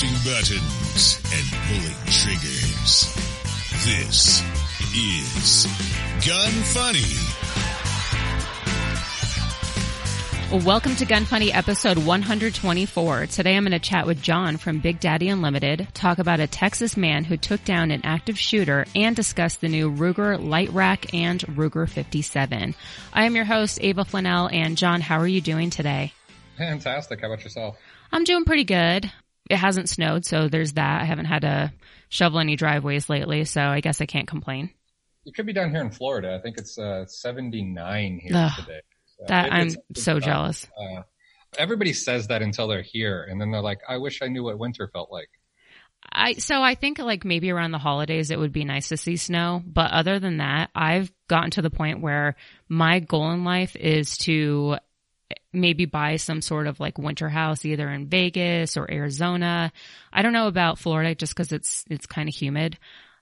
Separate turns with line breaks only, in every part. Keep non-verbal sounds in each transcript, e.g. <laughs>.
pushing buttons and pulling triggers. This is Gun Funny.
Welcome to Gun Funny episode 124. Today I'm going to chat with John from Big Daddy Unlimited, talk about a Texas man who took down an active shooter, and discuss the new Ruger Lite Rack and Ruger 57. I am your host, Ava Flanell, and John, how are you doing today?
Fantastic. How about yourself?
I'm doing pretty good. It hasn't snowed, so there's that. I haven't had to shovel any driveways lately, so I guess I can't complain.
It could be down here in Florida. I think it's uh, 79 here
Ugh.
today.
That I'm so jealous.
Uh, everybody says that until they're here, and then they're like, "I wish I knew what winter felt like."
I so I think like maybe around the holidays it would be nice to see snow, but other than that, I've gotten to the point where my goal in life is to maybe buy some sort of like winter house either in Vegas or Arizona. I don't know about Florida just cuz it's it's kind of humid.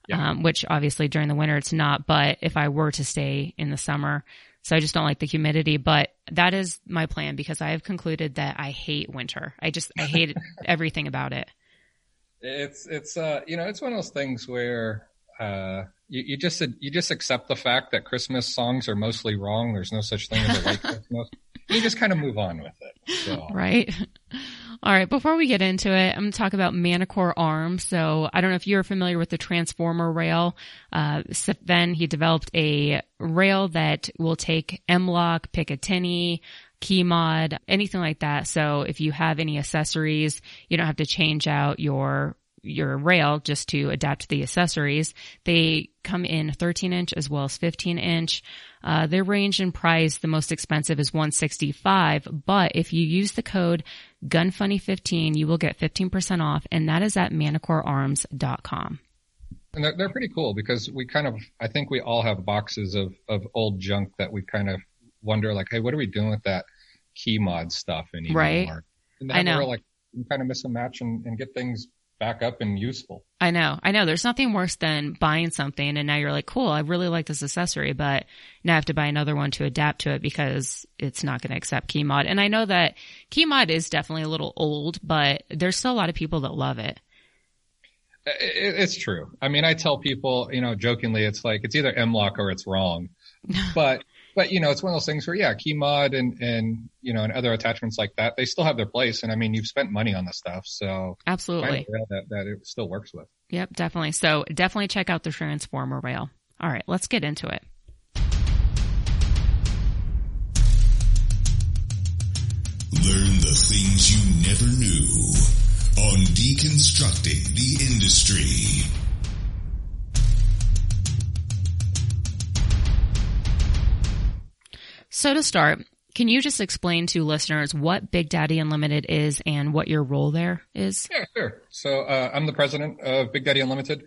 Yeah.
Um, which obviously during the winter it's not, but if I were to stay in the summer, so I just don't like the humidity, but that is my plan because I have concluded that I hate winter. I just, I hate <laughs> everything about it.
It's it's uh you know it's one of those things where uh you, you just you just accept the fact that Christmas songs are mostly wrong. There's no such thing as a white <laughs> Christmas. You just kind of move on with it. So
right? <laughs> All right. Before we get into it, I'm going to talk about Manticore Arms. So I don't know if you're familiar with the Transformer rail. Uh, Sven, he developed a rail that will take M-LOK, Picatinny, key mod, anything like that. So if you have any accessories, you don't have to change out your your rail just to adapt the accessories. They come in 13 inch as well as 15 inch. Uh, their range in price, the most expensive is 165, but if you use the code GUNFUNNY15, you will get 15% off, and that is at manticorearms.com.
And they're, they're pretty cool because we kind of, I think we all have boxes of, of old junk that we kind of wonder like, hey, what are we doing with that key mod stuff anymore?
Right.
And
I know.
We're like, you kind of miss a match and, and get things back up and useful.
I know, I know. There's nothing worse than buying something and now you're like, cool, I really like this accessory, but now I have to buy another one to adapt to it because it's not going to accept key mod. And I know that key mod is definitely a little old, but there's still a lot of people that love it.
It, it's true. I mean, I tell people, you know, jokingly, it's like, it's either M-LOK or it's wrong. <laughs> but, but, you know, it's one of those things where, yeah, key mod and, and, you know, and other attachments like that, they still have their place. And I mean, you've spent money on the stuff. So
Absolutely.
find a rail that, that it still works with.
Yep, definitely. So definitely check out the Transformer rail. All right, let's get into it.
Learn the things you never knew on Deconstructing the Industry.
So to start, can you just explain to listeners what Big Daddy Unlimited is and what your role there is?
Yeah, sure. So uh, I'm the president of Big Daddy Unlimited,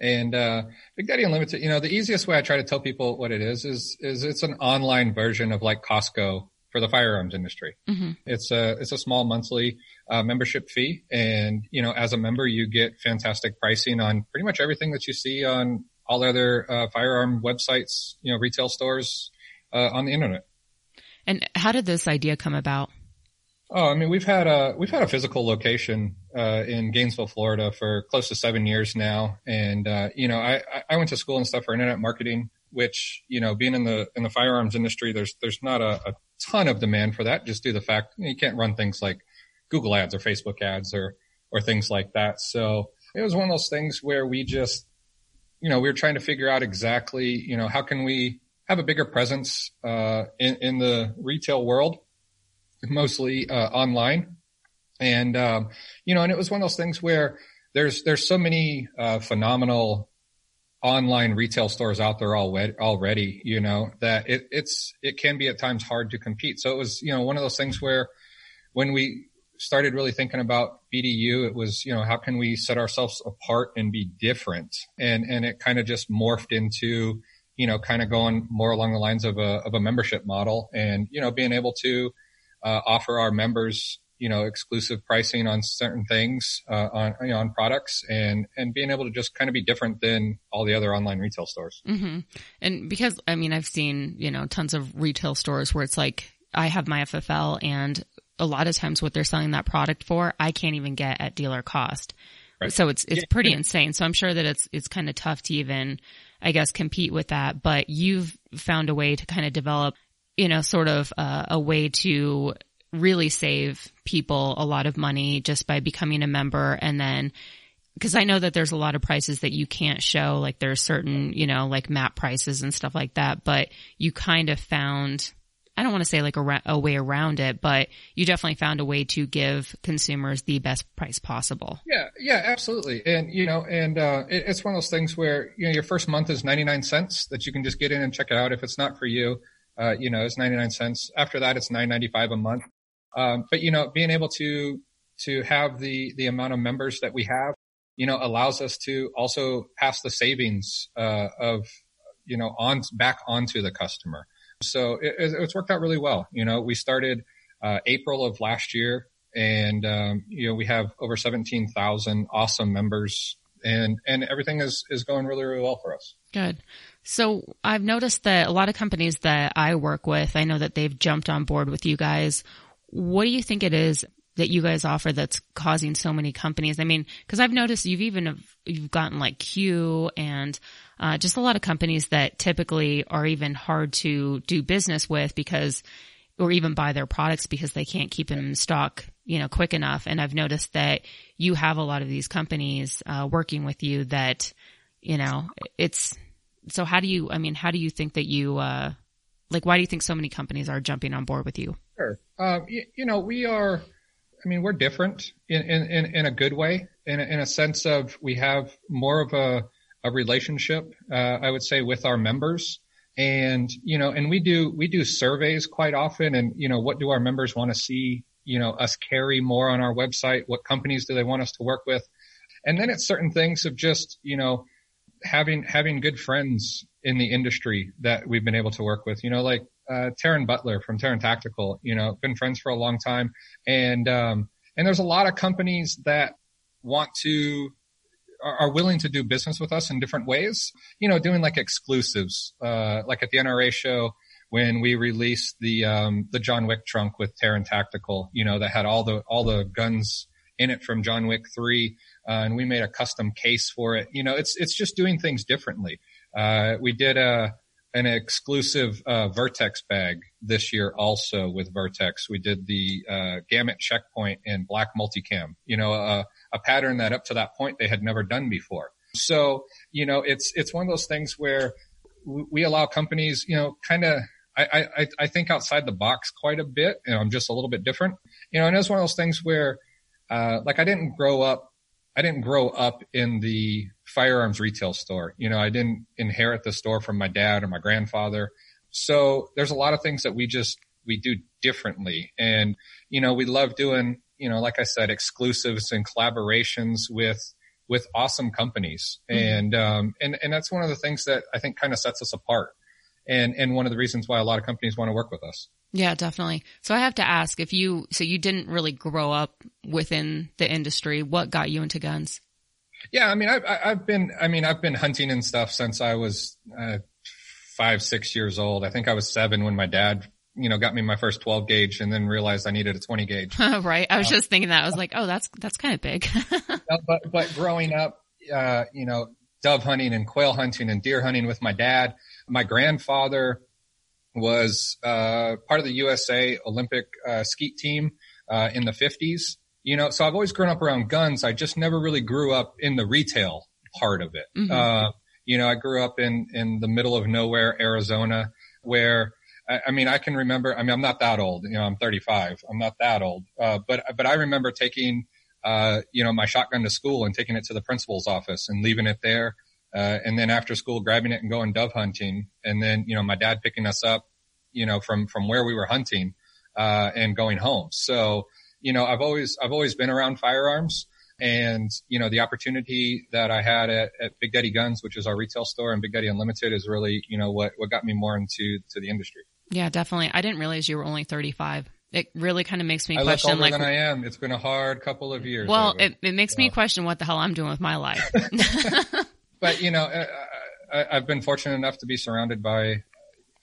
and uh, Big Daddy Unlimited. You know, the easiest way I try to tell people what it is is is it's an online version of like Costco for the firearms industry.
Mhm.
It's a it's a small monthly uh, membership fee, and you know, as a member, you get fantastic pricing on pretty much everything that you see on all other uh, firearm websites, you know, retail stores uh, on the internet.
And how did this idea come about?
Oh, I mean, we've had a we've had a physical location uh, in Gainesville, Florida, for close to seven years now, and uh, you know, I I- went to school and stuff for internet marketing, which you know, being in the in the firearms industry, there's there's not a, a ton of demand for that, just due to the fact you can't run things like Google ads or Facebook ads or or things like that. So it was one of those things where we just, you know, we were trying to figure out exactly, you know, how can we have a bigger presence uh, in in the retail world mostly uh, online. And um, you know, and it was one of those things where there's there's so many uh, phenomenal online retail stores out there already, already, you know, that it, it's it can be at times hard to compete. So it was, you know, one of those things where when we started really thinking about BDU, it was, you know, how can we set ourselves apart and be different? And and it kind of just morphed into, you know, kind of going more along the lines of a of a membership model and, you know, being able to uh, offer our members you know exclusive pricing on certain things uh, on you know on products and and being able to just kind of be different than all the other online retail stores
hmm And because, I mean, I've seen, you know, tons of retail stores where it's like, I have my FFL and a lot of times what they're selling that product for, I can't even get at dealer cost.
Right.
So it's, it's
Yeah.
pretty insane. So I'm sure that it's, it's kind of tough to even, I guess, compete with that, but you've found a way to kind of develop, you know, sort of uh, a way to really save people a lot of money just by becoming a member. And then because I know that there's a lot of prices that you can't show, like there's certain, you know, like map prices and stuff like that, but you kind of found, I don't want to say like a, a way around it, but you definitely found a way to give consumers the best price possible.
Yeah, yeah, absolutely. And you know, and uh, it, it's one of those things where you know your first month is ninety nine cents that you can just get in and check it out. If it's not for you, uh, you know, it's ninety nine cents. After that, it's nine ninety five a month. Um, but you know, being able to to have the the amount of members that we have, you know, allows us to also pass the savings uh, of you know on back onto the customer. So it, it's worked out really well. You know, we started uh, April of last year, and um, you know we have over seventeen thousand awesome members, and and everything is is going really really well for us.
Good. So I've noticed that a lot of companies that I work with, I know that they've jumped on board with you guys. What do you think it is that you guys offer that's causing so many companies? I mean, cause I've noticed you've even, you've gotten like Q and, uh, just a lot of companies that typically are even hard to do business with because, or even buy their products because they can't keep them in stock, you know, quick enough. And I've noticed that you have a lot of these companies, uh, working with you that, you know, it's, so how do you, I mean, how do you think that you, uh, like, why do you think so many companies are jumping on board with you?
Sure. Um, you, you know, we are, I mean, we're different in, in, in, in a good way, in a, in a sense of we have more of a, a relationship, uh, I would say with our members. And, you know, and we do, we do surveys quite often and, you know, what do our members want to see, you know, us carry more on our website? What companies do they want us to work with? And then it's certain things of just, you know, having, having good friends in the industry that we've been able to work with, you know, like, uh, Taran Butler from Taran Tactical, you know, been friends for a long time. And, um, and there's a lot of companies that want to, are, willing to do business with us in different ways, you know, doing like exclusives, uh, like at the NRA show when we released the, um, the John Wick trunk with Taran Tactical, you know, that had all the, all the guns in it from John Wick 3. Uh, and we made a custom case for it. You know, it's, it's just doing things differently. Uh, we did a, an exclusive uh, Vertx bag this year also with Vertx. We did the uh, Gamut checkpoint in black multicam, you know, a, a pattern that up to that point they had never done before. So, you know, it's, it's one of those things where we, allow companies, you know, kind of, I, I, I think outside the box quite a bit. Know, I'm just a little bit different, you know, and it's one of those things where, uh, like I didn't grow up I didn't grow up in the firearms retail store. You know, I didn't inherit the store from my dad or my grandfather. So there's a lot of things that we just, we do differently. And, you know, we love doing, you know, like I said, exclusives and collaborations with, with awesome companies. Mm-hmm. And, um, and, and that's one of the things that I think kind of sets us apart. And, and one of the reasons why a lot of companies want to work with us.
Yeah, definitely. So I have to ask if you, so you didn't really grow up within the industry. What got you into guns?
Yeah, I mean, I've, I've been, I mean, I've been hunting and stuff since I was uh, five, six years old. I think I was seven when my dad, you know, got me my first 12 gauge and then realized I needed a 20 gauge. <laughs>
right. I was just thinking that. I was like, oh, that's, that's kind of big. <laughs>
but, but growing up, uh, you know, dove hunting and quail hunting and deer hunting with my dad, my grandfather, was uh, part of the USA Olympic uh, skeet team uh, in the 50s. You know, so I've always grown up around guns. I just never really grew up in the retail part of it. Mm-hmm. you know, I grew up in in the middle of nowhere, Arizona, where I, I, mean, I can remember. I mean, I'm not that old. You know, I'm 35. I'm not that old. Uh, but but I remember taking uh, you know my shotgun to school and taking it to the principal's office and leaving it there. Uh, and then after school, grabbing it and going dove hunting. And then, you know, my dad picking us up, you know, from, from where we were hunting, uh, and going home. So, you know, I've always, I've always been around firearms and, you know, the opportunity that I had at, at Big Daddy Guns, which is our retail store and Big Daddy Unlimited is really, you know, what, what got me more into, to the industry.
Yeah, definitely. I didn't realize you were only 35. It really kind of makes me
I
question like
than I am. It's been a hard couple of years.
Well, it, it makes me question what the hell I'm doing with my life. <laughs> <laughs>
but you know, I, have been fortunate enough to be surrounded by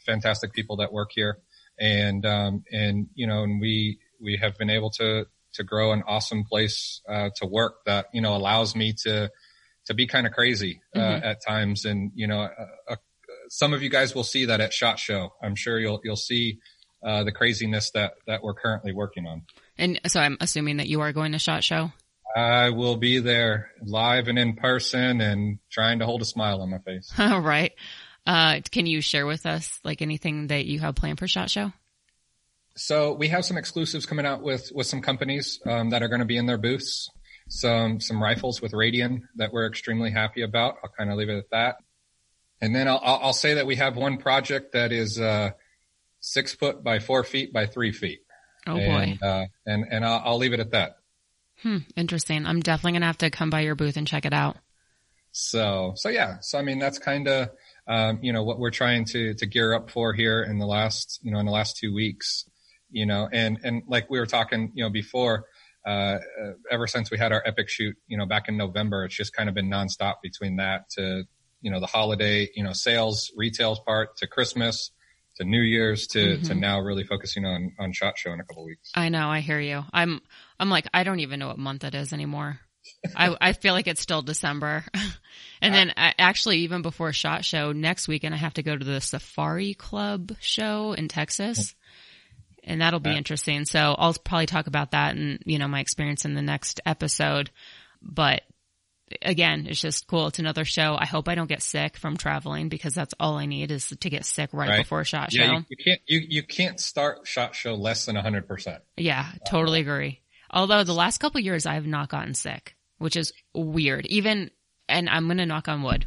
fantastic people that work here, and um, and you know, and we we have been able to to grow an awesome place uh, to work that you know allows me to to be kind of crazy uh,
Mhm.
at times. And you know, uh, uh, some of you guys will see that at Shot Show. I'm sure you'll you'll see uh, the craziness that that we're currently working on.
And so I'm assuming that you are going to Shot Show.
I will be there live and in person and trying to hold a smile on my face. <laughs>
All right. Uh, can you share with us like anything that you have planned for Shot Show?
So we have some exclusives coming out with with some companies um, that are going to be in their booths. Some some rifles with Radian that we're extremely happy about. I'll kind of leave it at that. And then I'll I'll I'll say that we have one project that is uh, six foot by four feet by three feet.
Oh boy.
and, uh, and and I'll, I'll leave it at that.
Hmm. Interesting. I'm definitely to have to come by your booth and check it out.
So, so yeah. So, I mean, that's kind of, um, you know, what we're trying to, to gear up for here in the last, you know, in the last two weeks, you know, and, and like we were talking, you know, before, uh, uh, ever since we had our epic shoot, you know, back in November, it's just kind of been nonstop between that to, you know, the holiday, you know, sales, retails part to Christmas to New Year's to, to
Mhm.
now really focusing on, on shot show in a couple weeks.
I know. I hear you. I'm, I'm like, I don't even know what month it is anymore. I, <laughs> I feel like it's still December. <laughs> and then I, actually even before SHOT Show next weekend, I have to go to the Safari Club show in Texas. And that'll be
Yeah.
interesting. So I'll probably talk about that and, you know, my experience in the next episode. But again, it's just cool. It's another show. I hope I don't get sick from traveling because that's all I need is to get sick right,
Right.
before SHOT Show.
Yeah. You, you can't, you, you can't start shot show less than hundred percent.
Yeah, totally agree. Although the last couple years I have not gotten sick, which is weird. Even, and I'm going to knock on wood,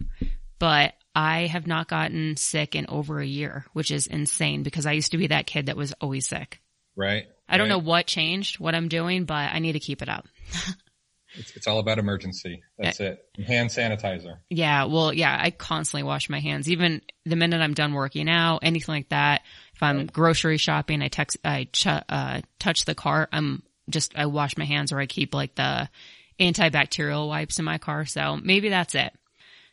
but I have not gotten sick in over a year, which is insane because I used to be that kid that was always sick.
Right.
I don't
Right.
know what changed, what I'm doing, but I need to keep it up. <laughs>
It's, it's all about Emergen-C. That's it. And hand sanitizer.
Yeah, well, yeah, I constantly wash my hands. Even the minute I'm done working out, anything like that. If I'm grocery shopping, I text, I ch- uh, touch the cart. I'm just, I wash my hands or I keep like the antibacterial wipes in my car. So maybe that's it.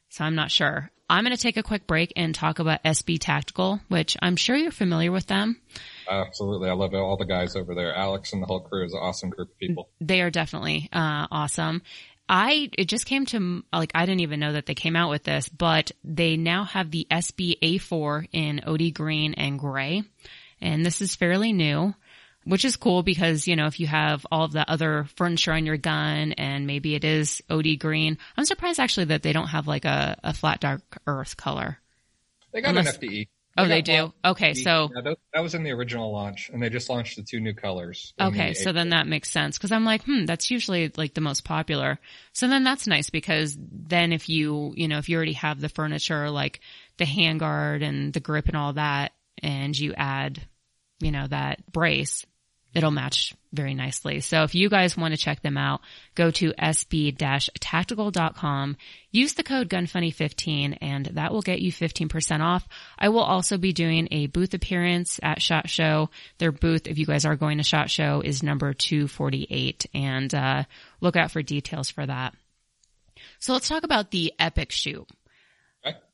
So I'm not sure. I'm going to take a quick break and talk about SB Tactical, which I'm sure you're familiar with them.
Absolutely. I love all the guys over there. Alex and the whole crew is an awesome group of people.
They are definitely uh, awesome. I it just came to like I didn't even know that they came out with this, but they now have the SB A4 in OD green and gray, and this is fairly new, which is cool because you know if you have all of the other furniture on your gun and maybe it is OD green, I'm surprised actually that they don't have like a, a flat dark earth color.
They got
Unless-
an FDE.
Oh, they
got
do. Okay, so
Yeah, that, that was in the original launch and they just launched the two new colors.
Okay,
the
so then that makes sense because I'm like, hmm, that's usually like the most popular. So then that's nice because then if you, you know, if you already have the furniture, like the handguard and the grip and all that, and you add, you know, that brace, it'll match very nicely. So if you guys want to check them out, go to sb-tactical.com, use the code GUNFUNNY15 and that will get you 15% off. I will also be doing a booth appearance at SHOT Show. Their booth, if you guys are going to SHOT Show, is number 248 and, uh, look out for details for that. So let's talk about the epic shoot.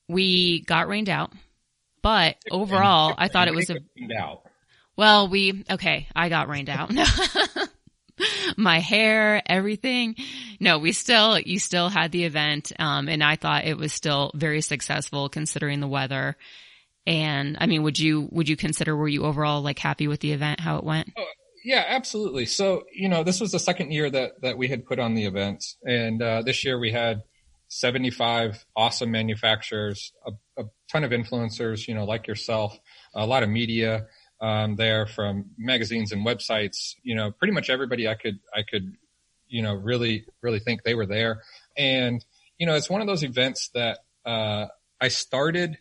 We got rained out, but overall, I thought it was a,
out.
Well, we, okay, I got rained out. <laughs> My hair, everything. No, we still, you still had the event. Um, and I thought it was still very successful considering the weather. And I mean, would you, would you consider, were you overall like happy with the event, how it went?
Yeah, absolutely. So, you know, this was the second year that, that we had put on the event. And, uh, this year we had 75 awesome manufacturers, a, a ton of influencers, you know, like yourself, a lot of media, um, there from magazines and websites, you know, pretty much everybody I could, I could, you know, really, really think they were there. And, you know, it's one of those events that, uh, I started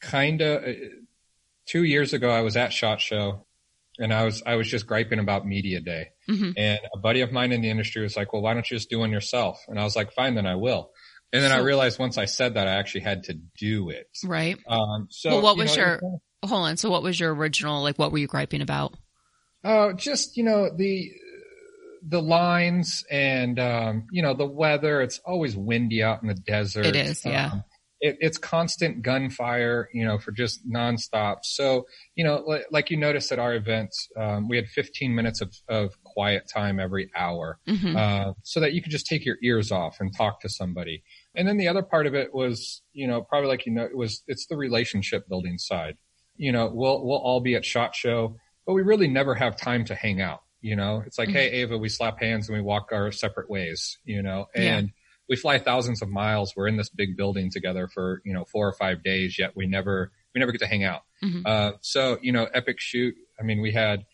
kind of two years ago. I was at Shot Show and I was, I was just griping about media day.
Mhm.
And a buddy of mine in the industry was like, well, why don't you just do one yourself? And I was like, fine, then I will. And then I realized once I said that I actually had to do it.
Right.
Um, so
Well, what was
know,
your- Hold on. So what was your original, like, what were you griping about?
Uh, just, you know, the, the lines and, um, you know, the weather, it's always windy out in the desert.
It is, yeah.
Um, it, it's constant gunfire, you know, for just nonstop. So, you know, like, like you noticed at our events, um, we had 15 minutes of, of quiet time every hour,
Mhm.
uh, so that you could just take your ears off and talk to somebody. And then the other part of it was, you know, probably like you know, it was it's the relationship building side. You know, we'll we'll all be at Shot Show, but we really never have time to hang out. You know, it's like,
Mhm.
hey, Ava, we slap hands and we walk our separate ways. You know,
Yeah.
and we fly thousands of miles. We're in this big building together for you know four or five days, yet we never we never get to hang out.
Mhm.
Uh, so you know, epic shoot. I mean, we had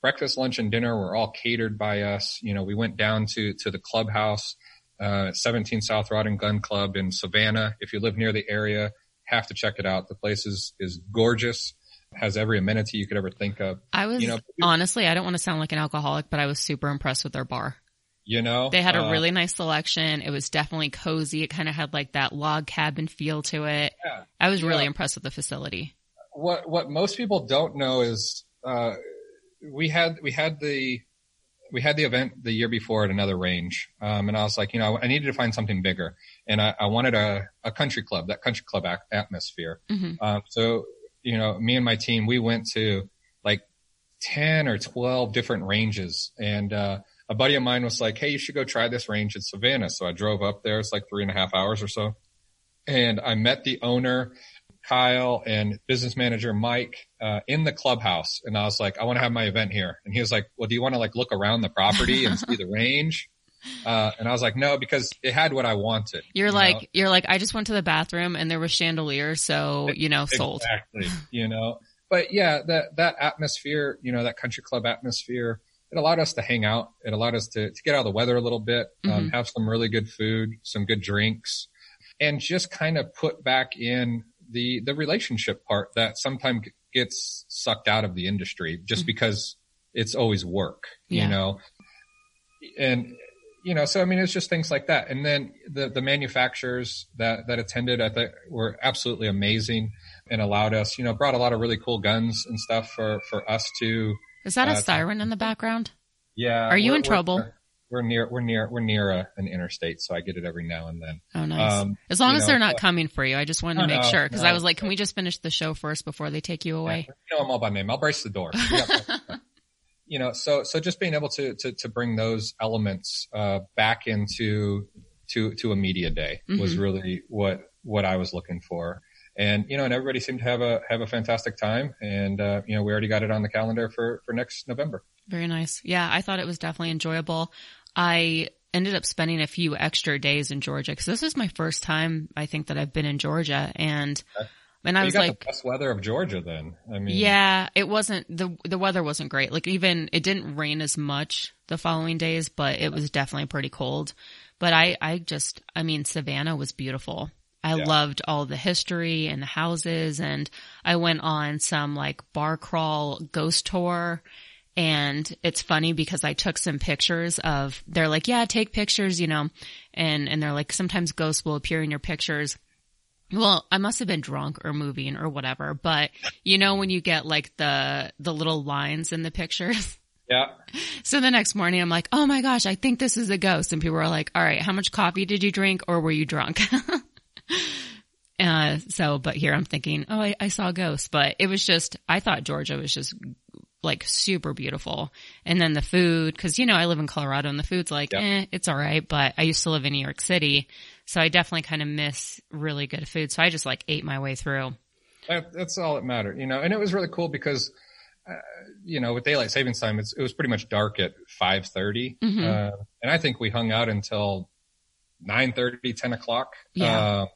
breakfast, lunch, and dinner were all catered by us. You know, we went down to to the clubhouse, uh, 17 South Rod and Gun Club in Savannah. If you live near the area, have to check it out. The place is is gorgeous. Has every amenity you could ever think of.
I was
You know,
honestly, I don't want to sound like an alcoholic, but I was super impressed with their bar.
You know,
They had a
Uh,
really nice selection. It was definitely cozy. It kind of had like that log cabin feel to it.
Yeah.
I was really
Yeah.
impressed with the facility.
what what most people don't know is uh, we had we had the we had the event the year before at another range, um, and I was like, you know, I needed to find something bigger, and I, I wanted a, a country club, that country club ac- atmosphere.
hmm
Um, so you know, me and my team, we went to like ten or twelve different ranges, and uh, a buddy of mine was like, "Hey, you should go try this range in Savannah." So I drove up there. It's like three and a half hours or so, and I met the owner. Kyle and business manager Mike uh, in the clubhouse, and I was like, "I want to have my event here." And he was like, "Well, do you want to like look around the property and see the <laughs> range?" Uh, and I was like, "No, because it had what I wanted."
You're
you know?
like, you're like, I just went to the bathroom and there was chandeliers. So, you know, sold.
Exactly. <laughs> You know, but yeah, that, that atmosphere, you know, that country club atmosphere, it allowed us to hang out. It allowed us to, to get out of the weather a little bit, um,
Mhm.
have some really good food, some good drinks and just kind of put back in the, the relationship part that sometimes gets sucked out of the industry just
Mhm.
because it's always work,
Yeah.
you know, and, you know, so I mean, it's just things like that. And then the, the manufacturers that, that attended, I think were absolutely amazing and allowed us, you know, brought a lot of really cool guns and stuff for, for us to,
Is that a
Uh,
siren in the background?
yeah.
Are you in trouble?
We're near, we're near, we're near a, an interstate, so I get it every now and then.
Oh, nice.
Um,
as long as
know,
they're not
uh,
coming for you. I just wanted to
No,
make
no,
sure because I was like, can we just finish the show first before they take you away?
You know them all by name. I'll brace the door. <laughs> You know, so so just being able to to, to bring those elements uh, back into to to a media day was
Mhm.
really what what I was looking for. And you know, and everybody seemed to have a have a fantastic time. And uh, you know, we already got it on the calendar for for next November.
Very nice. Yeah, I thought it was definitely enjoyable. I ended up spending a few extra days in Georgia because this is my first time I think that I've been in Georgia, and
Okay.
And I
you
was
got
like,
the best weather of Georgia, then. I mean,
yeah, it wasn't the the weather wasn't great. Like even it didn't rain as much the following days, but it was definitely pretty cold. But I I just I mean Savannah was beautiful. I
Yeah.
loved all the history and the houses and I went on some like bar crawl ghost tour and it's funny because I took some pictures of they're like, yeah, take pictures, you know, and and they're like sometimes ghosts will appear in your pictures. Well, I must have been drunk or moving or whatever, but you know when you get like the the little lines in the pictures. <laughs>
yeah.
So the next morning I'm like, "Oh my gosh, I think this is a ghost." And people are like, "All right, how much coffee did you drink or were you drunk?" <laughs> uh so but here I'm thinking, "Oh, I, I saw a ghost." But it was just I thought Georgia was just like super beautiful. And then the food cuz you know, I live in Colorado and the food's like,
Yep.
"Eh, it's all right," but I used to live in New York City, so I definitely kind of miss really good food. So I just like ate my way through.
That, that's all that mattered, you know. And it was really cool because, uh, you know, with daylight savings time, it's, it was pretty much dark at five
Mhm.
uh, and I think we hung out until nine thirty, ten o'clock.
Yeah.
Uh,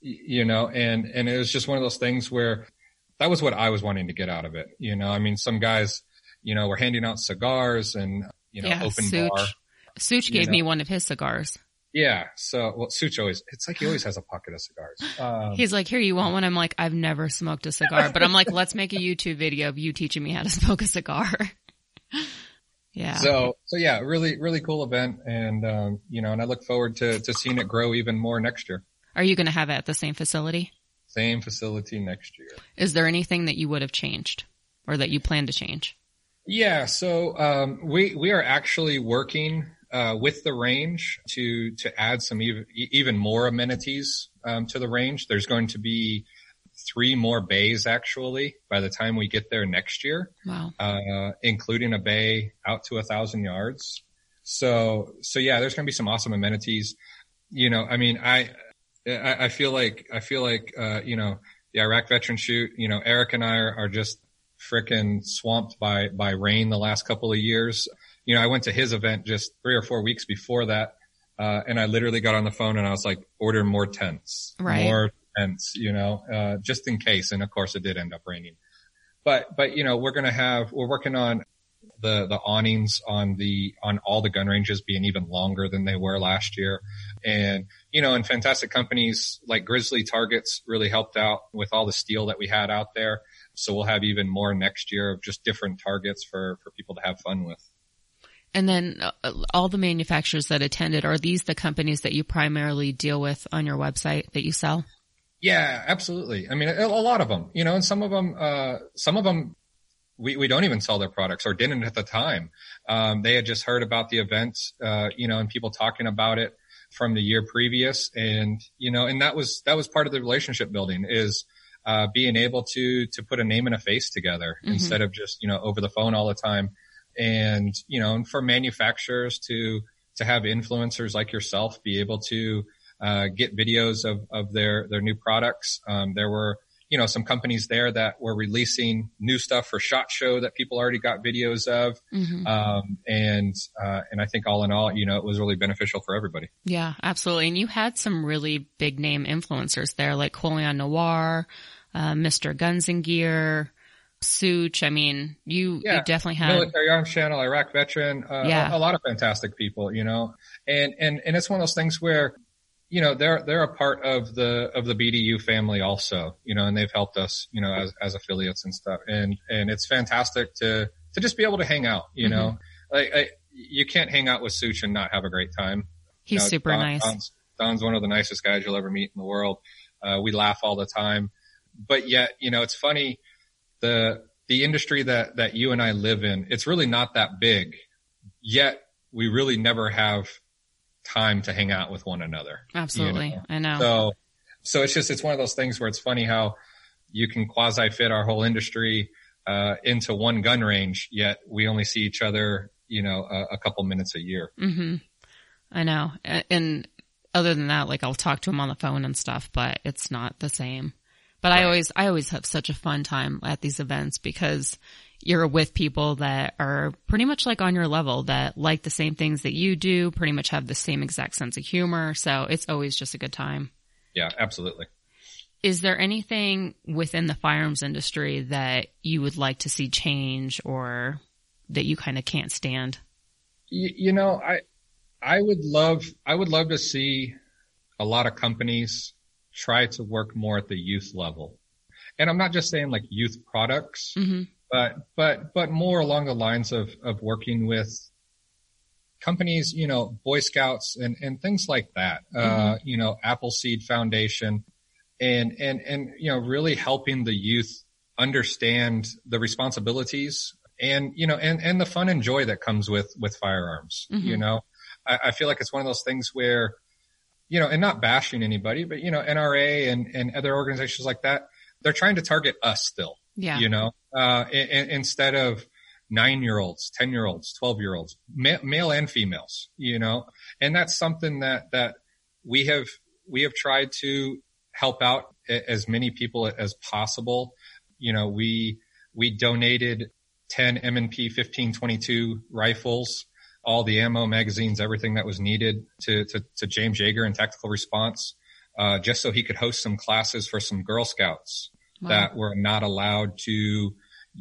you know, and and it was just one of those things where that was what I was wanting to get out of it. You know, I mean, some guys, you know, were handing out cigars and you know,
yeah,
open
Sootch.
bar. Sootch
gave
know.
me one of his cigars.
Yeah. So, well, Sootch always, it's like he always has a pocket of cigars. Um,
He's like, here, you want one? I'm like, I've never smoked a cigar, but I'm like, let's make a YouTube video of you teaching me how to smoke a cigar. <laughs> yeah.
So, so yeah, really, really cool event. And, um, you know, and I look forward to, to seeing it grow even more next year.
Are you going to have it at the same facility?
Same facility next year.
Is there anything that you would have changed or that you plan to change?
Yeah. So, um, we, we are actually working, uh, with the range to, to add some even, even more amenities, um, to the range. There's going to be three more bays actually by the time we get there next year.
Wow.
Uh, including a bay out to a thousand yards. So, so yeah, there's going to be some awesome amenities. You know, I mean, I, I, I feel like, I feel like, uh, you know, the Iraq veteran shoot, you know, Eric and I are, are just freaking swamped by, by rain the last couple of years. You know, I went to his event just three or four weeks before that. Uh, and I literally got on the phone and I was like, order more tents,
Right.
more tents, you know, uh, just in case. And of course it did end up raining. But, but, you know, we're going to have, we're working on the, the awnings on the, on all the gun ranges being even longer than they were last year. And, you know, and fantastic companies like Grizzly Targets really helped out with all the steel that we had out there. So we'll have even more next year of just different targets for, for people to have fun with.
And then uh, all the manufacturers that attended, are these the companies that you primarily deal with on your website that you sell?
Yeah, absolutely. I mean, a, a lot of them, you know, and some of them, uh, some of them, we, we don't even sell their products or didn't at the time. Um, they had just heard about the event, uh, you know, and people talking about it from the year previous. And, you know, and that was, that was part of the relationship building is, uh, being able to, to put a name and a face together
Mhm.
instead of just, you know, over the phone all the time. And, you know, and for manufacturers to, to have influencers like yourself be able to, uh, get videos of, of their, their new products. Um, there were, you know, some companies there that were releasing new stuff for SHOT Show that people already got videos of.
Mm-hmm.
Um, and, uh, and I think all in all, you know, it was really beneficial for everybody.
Yeah, absolutely. And you had some really big name influencers there, like Colion Noir, uh, Mr. Guns and Gear, Sootch. I mean, you, you definitely had,
Military Arms Channel, Iraq veteran, uh,
Yeah.
a, a lot of fantastic people, you know, and, and, and it's one of those things where, you know, they're, they're a part of the, of the BDU family also, you know, and they've helped us, you know, as, as affiliates and stuff. And, and it's fantastic to, to just be able to hang out, you know,
Mm-hmm.
like, I, you can't hang out with Sootch and not have a great time.
he's
You know,
super
Don-
nice.
Don's, Don's one of the nicest guys you'll ever meet in the world. Uh, we laugh all the time, but yet, you know, it's funny. The, the industry that, that you and I live in, it's really not that big, yet we really never have time to hang out with one another.
Absolutely.
know.
I know.
So, so it's just, it's one of those things where it's funny how you can quasi fit our whole industry, uh, into one gun range, yet we only see each other, you know, a, a couple minutes a year.
hmm I know. And other than that, like I'll talk to him on the phone and stuff, but it's not the same. But I always, I always have such a fun time at these events because you're with people that are pretty much like on your level that like the same things that you do, pretty much have the same exact sense of humor. So it's always just a good time.
Yeah, absolutely.
Is there anything within the firearms industry that you would like to see change or that you kind of can't stand?
You, you know, I, I would love, I would love to see a lot of companies try to work more at the youth level. And I'm not just saying like youth products,
hmm
but, but, but more along the lines of, of working with companies, you know, Boy Scouts and, and things like that. Uh, you know, Appleseed Foundation and, and, and, you know, really helping the youth understand the responsibilities and, you know, and, and the fun and joy that comes with, with firearms.
Mhm.
You know, I, I feel like it's one of those things where, you know, and not bashing anybody, but, you know, NRA and, and other organizations like that, they're trying to target us still
Yeah.
you know, uh, i- i- instead of nine year olds, 10 year olds, 12 year olds, ma- male and females, you know, and that's something that, that we have, we have tried to help out as many people as possible. You know, we, we donated 10 M&P 1522 rifles, all the ammo, magazines, everything that was needed to, to, to James Yeager in tactical response, uh, just so he could host some classes for some Girl Scouts
Wow.
that were not allowed to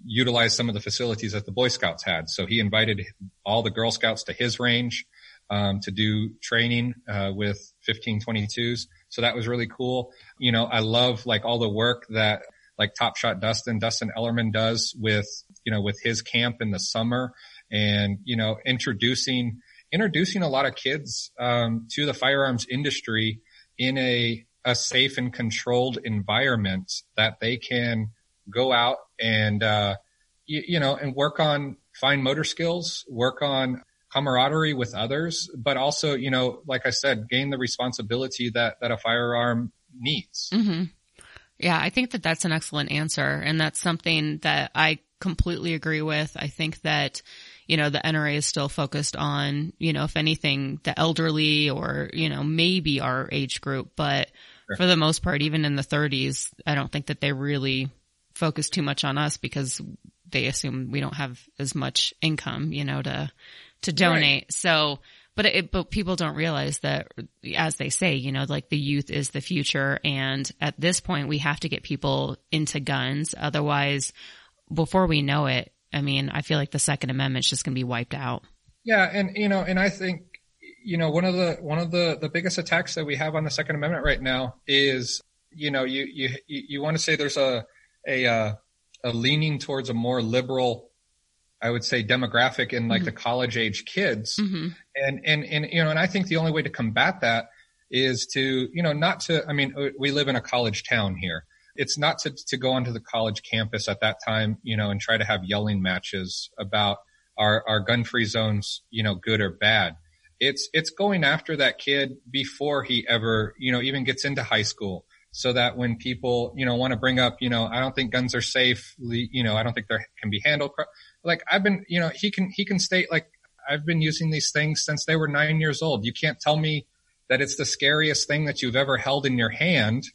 utilize some of the facilities that the Boy Scouts had. So he invited all the Girl Scouts to his range um, to do training uh, with 1522s. So that was really cool. You know, I love like all the work that like Top Shot Dustin, Dustin Ellerman does with, you know, with his camp in the summer and, you know, introducing, introducing a lot of kids, um, to the firearms industry in a, a safe and controlled environment that they can go out and, uh, you, you know, and work on fine motor skills, work on camaraderie with others, but also, you know, like I said, gain the responsibility that, that a firearm needs.
Mm-hmm. Yeah, I think that that's an excellent answer. And that's something that I completely agree with. I think that, you know, the NRA is still focused on, you know, if anything, the elderly or, you know, maybe our age group. But sure. for the most part, even in the 30s, I don't think that they really focus too much on us because they assume we don't have as much income, you know, to, to donate. Right. So, but it, but people don't realize that as they say, you know, like the youth is the future. And at this point, we have to get people into guns. Otherwise, before we know it, I mean, I feel like the second amendment is just going to be wiped out.
Yeah. And, you know, and I think, you know, one of the, one of the, the biggest attacks that we have on the second amendment right now is, you know, you, you, you want to say there's a, a, uh, a leaning towards a more liberal I would say demographic in like mm-hmm. the college age kids. Mm-hmm. And, and, and, you know, and I think the only way to combat that is to, you know, not to, I mean, we live in a college town here. It's not to, to go onto the college campus at that time, you know, and try to have yelling matches about our, our gun free zones, you know, good or bad. It's, it's going after that kid before he ever, you know, even gets into high school so that when people, you know, want to bring up, you know, I don't think guns are safe, you know, I don't think they can be handled like I've been, you know, he can, he can state like, I've been using these things since they were nine years old. You can't tell me that it's the scariest thing that you've ever held in your hand,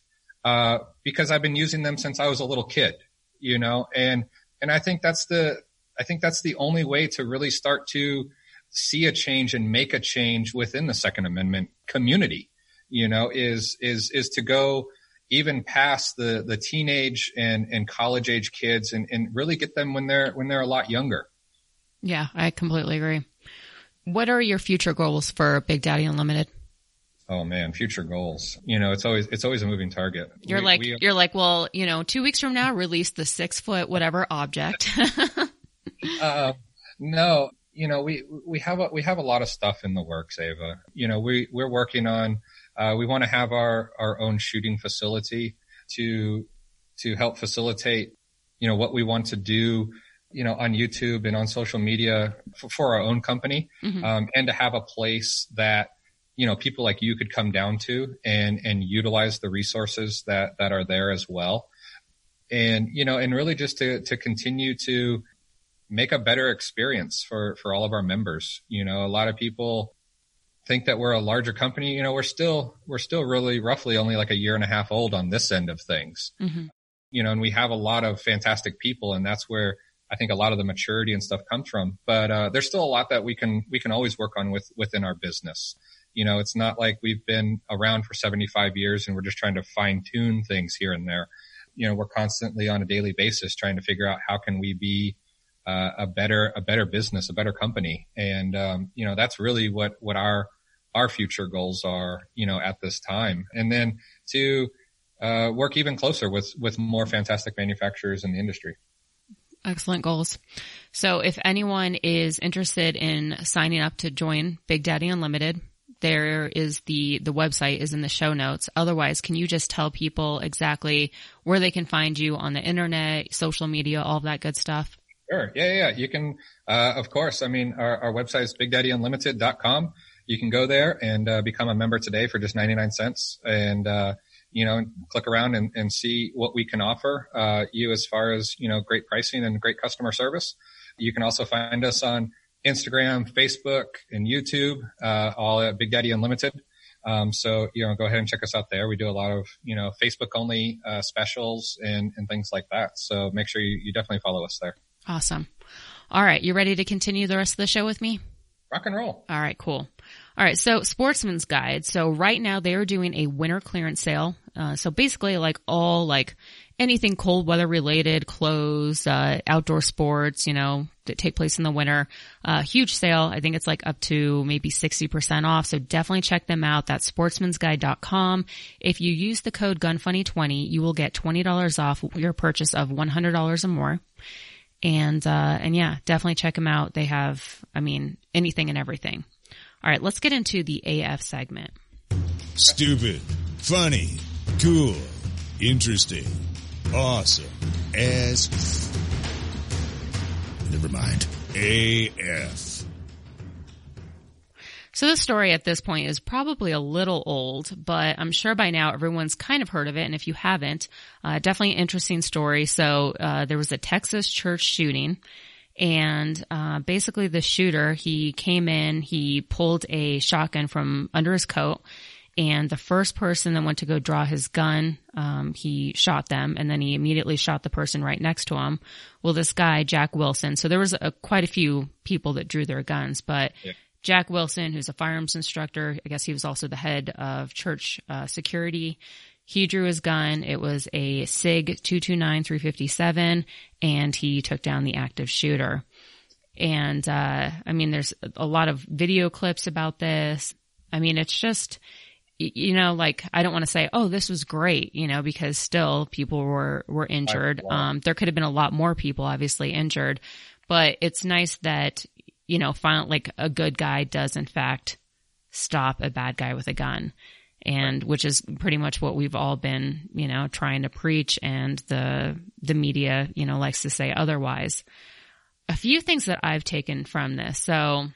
uh, because I've been using them since I was a little kid, you know, and, and I think that's the, I think that's the only way to really start to see a change and make a change within the second amendment community, you know, is, is, is to go, even past the the teenage and and college age kids and and really get them when they're when they're a lot younger.
Yeah, I completely agree. What are your future goals for Big Daddy Unlimited?
Oh man, future goals. You know, it's always it's always a moving target.
You're we, like we, you're like, well, you know, two weeks from now, release the six foot whatever object. <laughs>
uh, no, you know, we we have a, we have a lot of stuff in the works, Ava. You know, we we're working on uh, we want to have our, our own shooting facility to, to help facilitate, you know, what we want to do, you know, on YouTube and on social media for, for our own company, mm-hmm. um, and to have a place that, you know, people like you could come down to and, and utilize the resources that, that are there as well. And, you know, and really just to, to continue to make a better experience for, for all of our members. You know, a lot of people, think that we're a larger company, you know, we're still, we're still really roughly only like a year and a half old on this end of things. Mm-hmm. You know, and we have a lot of fantastic people and that's where I think a lot of the maturity and stuff comes from. But, uh, there's still a lot that we can, we can always work on with, within our business. You know, it's not like we've been around for 75 years and we're just trying to fine tune things here and there. You know, we're constantly on a daily basis trying to figure out how can we be uh, a better a better business, a better company, and um, you know that's really what what our our future goals are, you know, at this time, and then to uh, work even closer with with more fantastic manufacturers in the industry.
Excellent goals. So if anyone is interested in signing up to join Big Daddy Unlimited, there is the, the website is in the show notes. Otherwise, can you just tell people exactly where they can find you on the internet, social media, all that good stuff?
Sure. Yeah, yeah. You can, uh, of course. I mean, our, our website is bigdaddyunlimited.com. You can go there and uh, become a member today for just 99 cents and, uh, you know, click around and, and see what we can offer uh, you as far as, you know, great pricing and great customer service. You can also find us on Instagram, Facebook, and YouTube, uh, all at Big Daddy Unlimited. Um, so, you know, go ahead and check us out there. We do a lot of, you know, Facebook only, uh, specials and, and things like that. So make sure you, you definitely follow us there.
Awesome. All right. You ready to continue the rest of the show with me?
Rock and roll.
All right. Cool. All right. So Sportsman's Guide. So right now they are doing a winter clearance sale. Uh, so basically like all like anything cold weather related, clothes, uh, outdoor sports, you know, that take place in the winter. Uh, huge sale. I think it's like up to maybe 60% off. So definitely check them out. That's sportsmansguide.com. If you use the code GUNFUNNY20, you will get $20 off your purchase of $100 or more. And, uh, and yeah, definitely check them out. They have, I mean, anything and everything. All right, let's get into the AF segment.
Stupid, funny, cool, interesting, awesome, as, f- never mind, AF.
So this story at this point is probably a little old, but I'm sure by now everyone's kind of heard of it. And if you haven't, uh, definitely an interesting story. So uh, there was a Texas church shooting, and uh, basically the shooter he came in, he pulled a shotgun from under his coat. And the first person that went to go draw his gun, um, he shot them, and then he immediately shot the person right next to him. Well, this guy Jack Wilson. So there was a, quite a few people that drew their guns, but yeah. Jack Wilson, who's a firearms instructor, I guess he was also the head of church uh, security. He drew his gun. It was a SIG 229 357 and he took down the active shooter. And, uh, I mean, there's a lot of video clips about this. I mean, it's just, you know, like I don't want to say, oh, this was great, you know, because still people were, were injured. Um, there could have been a lot more people obviously injured, but it's nice that, you know, find like a good guy does in fact stop a bad guy with a gun. And which is pretty much what we've all been, you know, trying to preach and the, the media, you know, likes to say otherwise. A few things that I've taken from this. So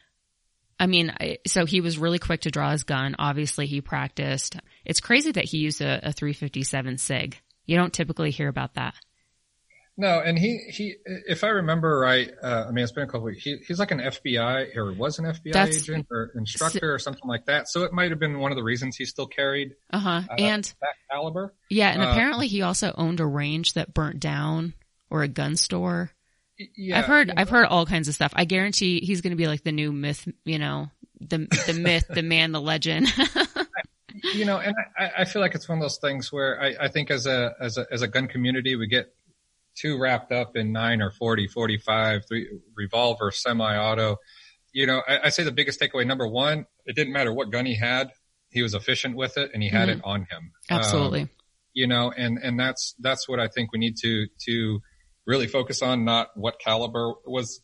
I mean, so he was really quick to draw his gun. Obviously he practiced. It's crazy that he used a, a 357 SIG. You don't typically hear about that.
No, and he he if I remember right, uh, I mean it's been a couple weeks. He, he's like an FBI or was an FBI That's, agent or instructor or something like that. So it might have been one of the reasons he still carried
uh-huh. Uh, and
that caliber.
Yeah, and uh, apparently he also owned a range that burnt down or a gun store. Yeah, I've heard I've heard all kinds of stuff. I guarantee he's going to be like the new myth, you know, the the <laughs> myth, the man, the legend.
you know, and I, I feel like it's one of those things where I, I think as a as a as a gun community we get too wrapped up in nine or 40, 45, three, revolver, semi-auto. You know, I, I, say the biggest takeaway, number one, it didn't matter what gun he had. He was efficient with it and he had mm-hmm. it on him.
Absolutely. Um,
you know, and, and that's, that's what I think we need to, to really focus on, not what caliber was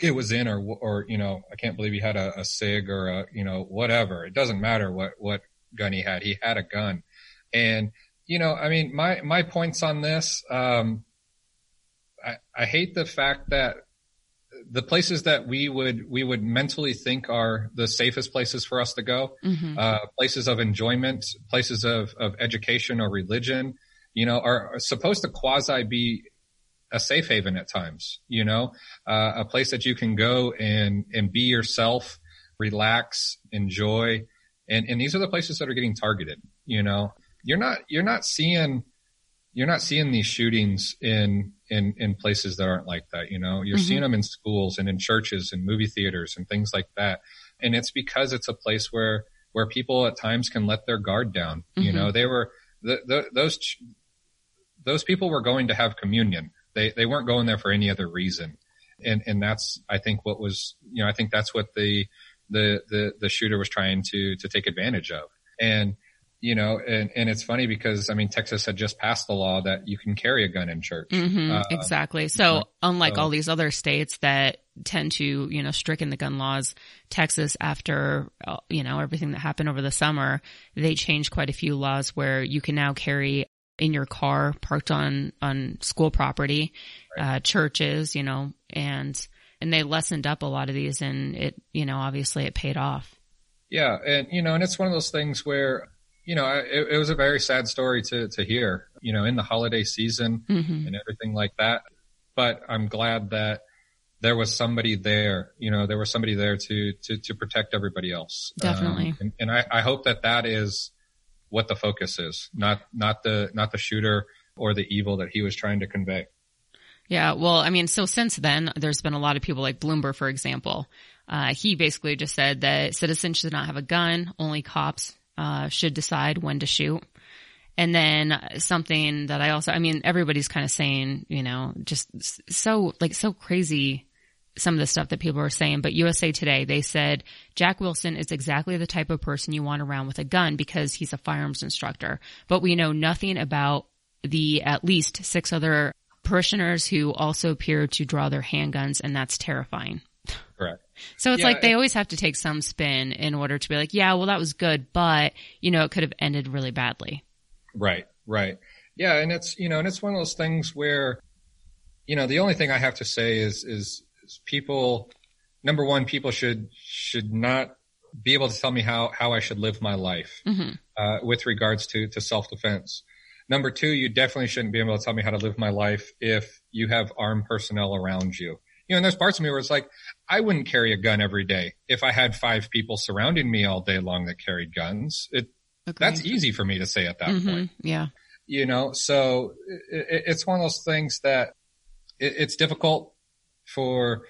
it was in or, or, you know, I can't believe he had a, a SIG or a, you know, whatever. It doesn't matter what, what gun he had. He had a gun. And, you know, I mean, my, my points on this, um, I, I hate the fact that the places that we would we would mentally think are the safest places for us to go, mm-hmm. uh, places of enjoyment, places of of education or religion, you know, are, are supposed to quasi be a safe haven at times. You know, uh, a place that you can go and and be yourself, relax, enjoy, and and these are the places that are getting targeted. You know, you're not you're not seeing you're not seeing these shootings in in in places that aren't like that. You know, you're mm-hmm. seeing them in schools and in churches and movie theaters and things like that. And it's because it's a place where where people at times can let their guard down. Mm-hmm. You know, they were the, the, those those people were going to have communion. They they weren't going there for any other reason. And and that's I think what was you know I think that's what the the the the shooter was trying to to take advantage of. And you know, and, and it's funny because I mean, Texas had just passed the law that you can carry a gun in church.
Mm-hmm, uh, exactly. So unlike so, all these other states that tend to, you know, stricken the gun laws, Texas after, uh, you know, everything that happened over the summer, they changed quite a few laws where you can now carry in your car parked on, on school property, right. uh, churches, you know, and, and they lessened up a lot of these and it, you know, obviously it paid off.
Yeah. And, you know, and it's one of those things where you know, it, it, was a very sad story to, to hear, you know, in the holiday season mm-hmm. and everything like that. But I'm glad that there was somebody there, you know, there was somebody there to, to, to protect everybody else.
Definitely.
Um, and, and I, I hope that that is what the focus is, not, not the, not the shooter or the evil that he was trying to convey.
Yeah, well, I mean, so since then, there's been a lot of people like Bloomberg, for example. Uh, he basically just said that citizens should not have a gun, only cops uh, should decide when to shoot. And then something that I also, I mean, everybody's kind of saying, you know, just so, like, so crazy some of the stuff that people are saying, but USA Today, they said Jack Wilson is exactly the type of person you want around with a gun because he's a firearms instructor. But we know nothing about the at least six other parishioners who also appear to draw their handguns, and that's terrifying.
Correct.
So it's yeah, like they always have to take some spin in order to be like, yeah, well, that was good, but you know, it could have ended really badly.
Right, right. Yeah. And it's, you know, and it's one of those things where, you know, the only thing I have to say is, is, people, number one, people should, should not be able to tell me how, how I should live my life,
hmm
uh, with regards to, to self-defense. Number two, you definitely shouldn't be able to tell me how to live my life if you have armed personnel around you. You know, and there's parts of me where it's like, I wouldn't carry a gun every day if I had five people surrounding me all day long that carried guns. It, that's easy for me to say at that
hmm
point
Yeah.
you know so it, it's one of those things that it, it's difficult for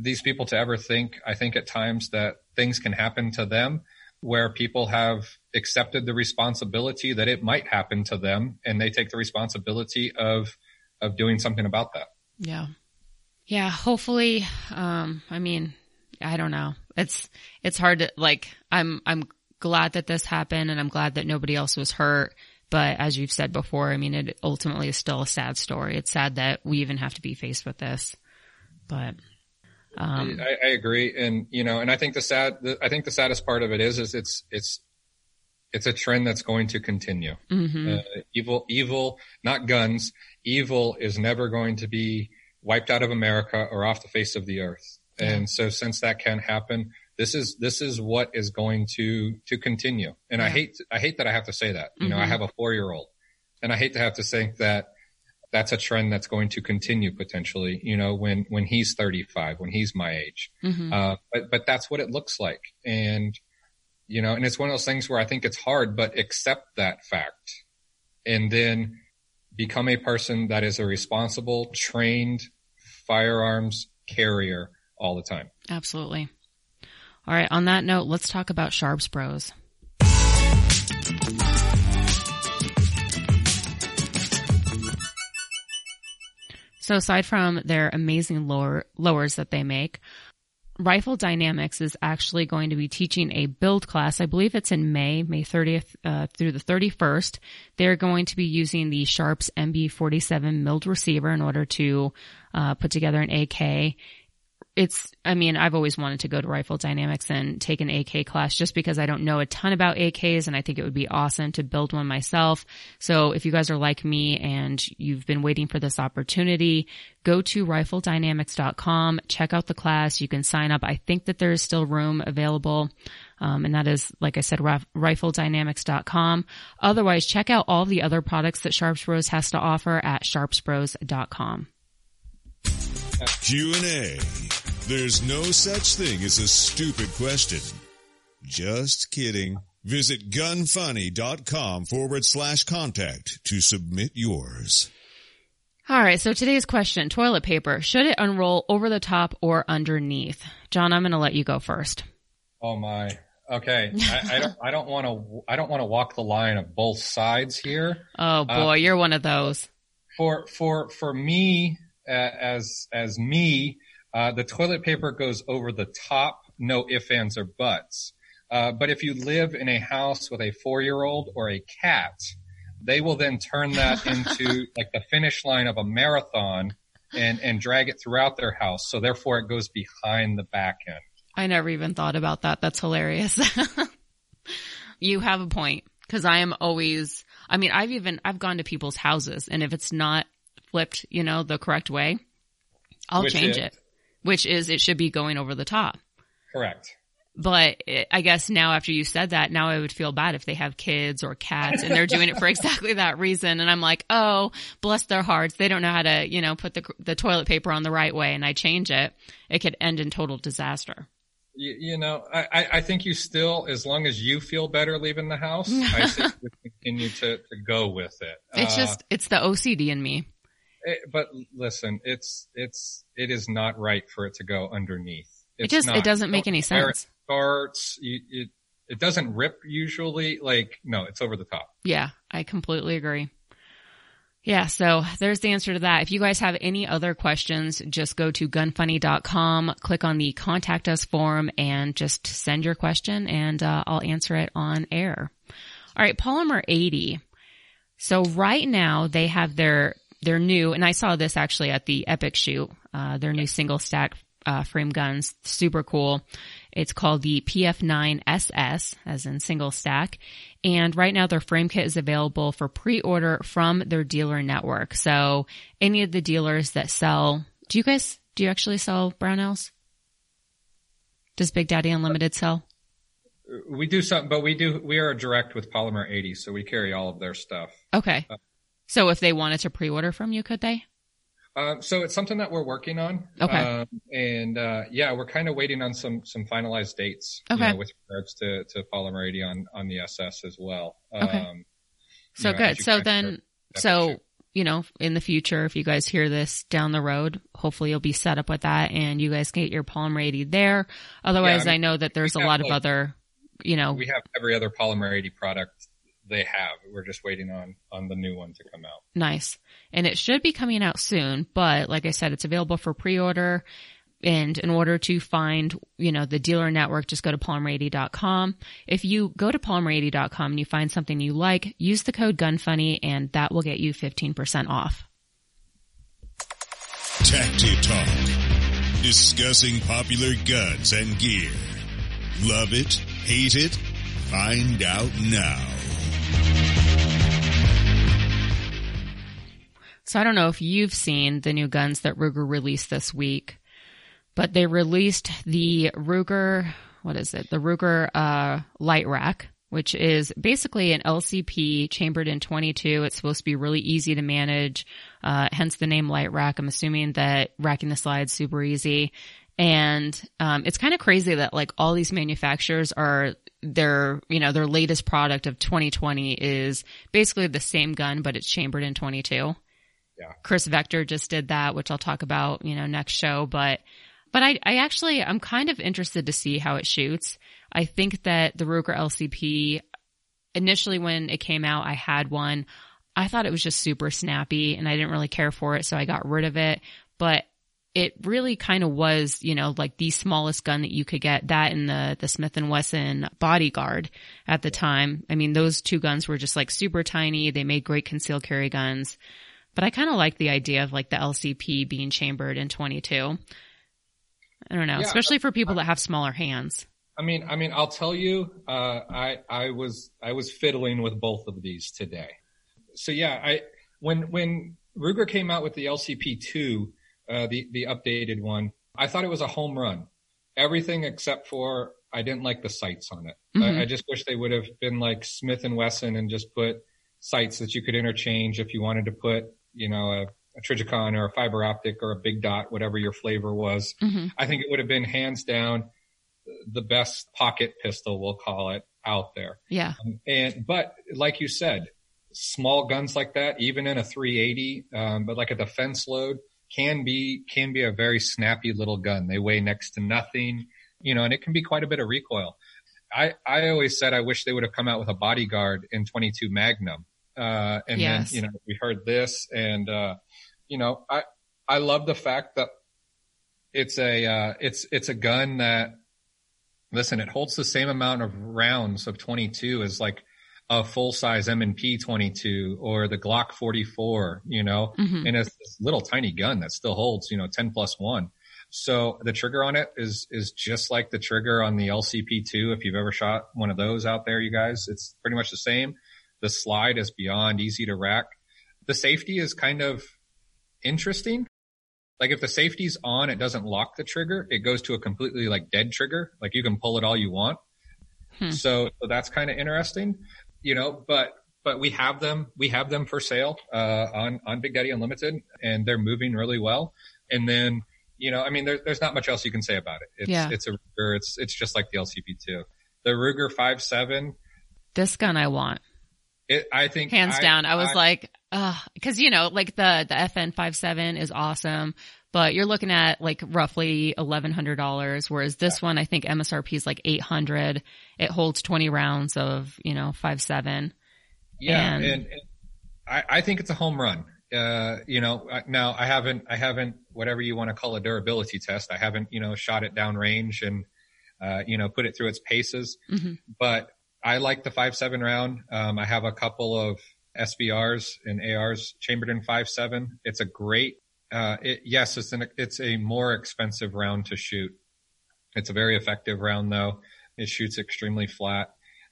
these people to ever think i think at times that things can happen to them where people have accepted the responsibility that it might happen to them and they take the responsibility of of doing something about that
Yeah. Yeah. Hopefully, um, I mean, I don't know. It's, it's hard to, like, I'm, I'm glad that this happened and I'm glad that nobody else was hurt. But as you've said before, I mean, it ultimately is still a sad story. It's sad that we even have to be faced with this, but, um,
I, I agree, and you know, and I think the sad, the, I think the saddest part of it is, is it's it's it's a trend that's going to continue.
mhm.
Uh, evil, evil, not guns. Evil is never going to be wiped out of America or off the face of the earth.
Yeah.
And so, since that can happen, this is this is what is going to to continue. And I hate I hate that I have to say that. You know, I
Mhm.
have a four year old, and I hate to have to think that that's a trend that's going to continue potentially. You know, when when he's thirty five, when he's my age.
Mhm.
Uh, but but that's what it looks like, and you know, and it's one of those things where I think it's hard, but accept that fact, and then become a person that is a responsible, trained firearms carrier all the time.
Absolutely. All right. On that note, let's talk about Sharps Bros. So aside from their amazing lower, lowers that they make, Rifle Dynamics is actually going to be teaching a build class. I believe it's in May, May 30th uh, through the 31st. They're going to be using the Sharps MB47 milled receiver in order to uh, put together an AK it's, I mean, I've always wanted to go to Rifle Dynamics and take an AK class just because I don't know a ton about AKs and I think it would be awesome to build one myself. So if you guys are like me and you've been waiting for this opportunity, go to rifledynamics.com, check out the class. You can sign up. I think that there is still room available. Um, and that is, like I said, rifledynamics.com. Otherwise, check out all the other products that Sharps Bros has to offer at sharpsbros.com.
Q&A. There's no such thing as a stupid question. Just kidding. Visit gunfunny.com forward slash contact to submit yours.
All right. So today's question, toilet paper, should it unroll over the top or underneath? John, I'm going to let you go first.
Oh my. Okay. I, I don't, I don't want to, I don't want to walk the line of both sides here.
Oh boy, you're one of those.
For, for, for me, uh, as, as me, uh, the toilet paper goes over the top, no ifs, ands, or buts. Uh, but if you live in a house with a four-year-old or a cat, they will then turn that <laughs> into like the finish line of a marathon and, and drag it throughout their house. So therefore it goes behind the back end.
I never even thought about that. That's hilarious. <laughs> you have a point because I am always, I mean, I've even, I've gone to people's houses and if it's not flipped, you know, the correct way, I'll
Which
change
is?
it, which is it should be going over the top.
Correct.
But it, I guess now after you said that, now I would feel bad if they have kids or cats and they're doing it for <laughs> exactly that reason. And I'm like, oh, bless their hearts. They don't know how to, you know, put the, the toilet paper on the right way and I change it. It could end in total disaster.
You, you know, I, I- think you still, as long as you feel better leaving the house, I <laughs> think you continue to, to go with it.
It's
Uh,
just, it's the OCD in me.
It- but listen, it's, it's, it is not right for it to go underneath.
It just,
not.
it doesn't make any
it
sense.
starts, you, it, it doesn't rip usually. Like, no, it's over the top.
Yeah, I completely agree. Yeah, so there's the answer to that. If you guys have any other questions, just go to gunfunny.com, click on the contact us form and just send your question and uh, I'll answer it on air. All right, Polymer 80. So right now they have their, their new, and I saw this actually at the Epic shoot, uh, their new single stack uh, frame guns, super cool. It's called the PF9SS, as in single stack. And right now their frame kit is available for pre-order from their dealer network. So any of the dealers that sell, do you guys, do you actually sell Brownells? Does Big Daddy Unlimited sell?
we do some, but we do we are direct with Polymer 80, so we carry all of their stuff.
Okay.
Uh,
so if they wanted to pre-order from you, could they?
Uh, so it's something that we're working on.
Okay.
Um, and uh, yeah, we're kind of waiting on some some finalized dates. you
Okay.
know, with regards to to Polymer 80 on on the SS as well.
Okay.
Um,
So
you know,
good. So then, so you know, in the future, if you guys hear this down the road, hopefully you'll be set up with that, and you guys get your Polymer 80 there. Otherwise,
I
I,
mean,
know that there's a lot of
like-
other, you know,
we have every other Polymer 80 product they have. We're just waiting on on the new one to come out.
Nice. And it should be coming out soon, but like I said, it's available for pre-order. And in order to find, you know, the dealer network, just go to polymer80.com. If you go to polymer80.com and you find something you like, use the code GUNFUNNY and that will get you 15% off.
Tacti Talk. Discussing popular guns and gear. Love it? Hate it? Find out now.
So I don't know if you've seen the new guns that Ruger released this week, but they released the Ruger, what is it? The Ruger, uh, Lite Rack, which is basically an LCP chambered in 22. It's supposed to be really easy to manage, uh, hence the name Lite Rack. I'm assuming that racking the slides super easy. And, um, it's kind of crazy that like all these manufacturers are their, you know, their latest product of 2020 is basically the same gun, but it's chambered in 22. Yeah. KRISS Vector just did that, which I'll talk about, you know, next show. But, but I, I actually, I'm kind of interested to see how it shoots. I think that the Ruger LCP, initially when it came out, I had one. I thought it was just super snappy and I didn't really care for it. So I got rid of it, but it really kind of was, you know, like the smallest gun that you could get that and the, the Smith and Wesson bodyguard at the time. I mean, those two guns were just like super tiny. They made great concealed carry guns. But I kind of like the idea of like the LCP being chambered in 22. I don't know,
Yeah,
especially for people that have smaller hands.
I mean, I mean, I'll tell you, uh, I I was I was fiddling with both of these today. So yeah, I when when Ruger came out with the LCP two, uh, the the updated one, I thought it was a home run. Everything except for I didn't like the sights on it.
Mhm.
I, I just wish they would have been like Smith and Wesson and just put sights that you could interchange if you wanted to put, you know, a, a Trijicon or a fiber optic or a big dot, whatever your flavor was.
hmm
I think it would have been hands down the best pocket pistol, we'll call it, out there.
Yeah.
And but like you said, small guns like that, even in a 380, um, but like a defense load, can be can be a very snappy little gun. They weigh next to nothing, you know, and it can be quite a bit of recoil. I I always said I wish they would have come out with a bodyguard in 22 Magnum. Uh, and
Yes.
then you know we heard this, and uh, you know I I love the fact that it's a uh, it's it's a gun that listen it holds the same amount of rounds of 22 as like a full size M&P 22 or the Glock 44 you know
hmm
and it's this little tiny gun that still holds you know 10 plus 1 so the trigger on it is is just like the trigger on the LCP2 if you've ever shot one of those out there you guys it's pretty much the same the slide is beyond easy to rack the safety is kind of interesting like if the safety's on, it doesn't lock the trigger. It goes to a completely like dead trigger. Like you can pull it all you want.
Hmm.
So, so that's kind of interesting, you know, but, but we have them, we have them for sale, uh, on, on Big Daddy Unlimited and they're moving really well. And then, you know, I mean, there, there's not much else you can say about it. It's,
Yeah.
it's a Ruger. It's, it's just like the LCP2. The Ruger five seven.
This gun I want.
it, I think
Hands down. I was
I-
like, uh, cause you know, like the, the FN five seven is awesome, but you're looking at like roughly $1,100, whereas this one, I think MSRP is like 800. It holds 20 rounds of, you know, five, seven.
Yeah,
And-
and, and I, I think it's a home run. Uh, you know, now I haven't, I haven't, whatever you want to call a durability test. I haven't, you know, shot it down range and, uh, you know, put it through its paces.
Mhm.
But I like the five seven round. Um, I have a couple of SBRs and ARs chambered in five seven. It's a great. Uh, it, yes, it's an, it's a more expensive round to shoot. It's a very effective round though. It shoots extremely flat.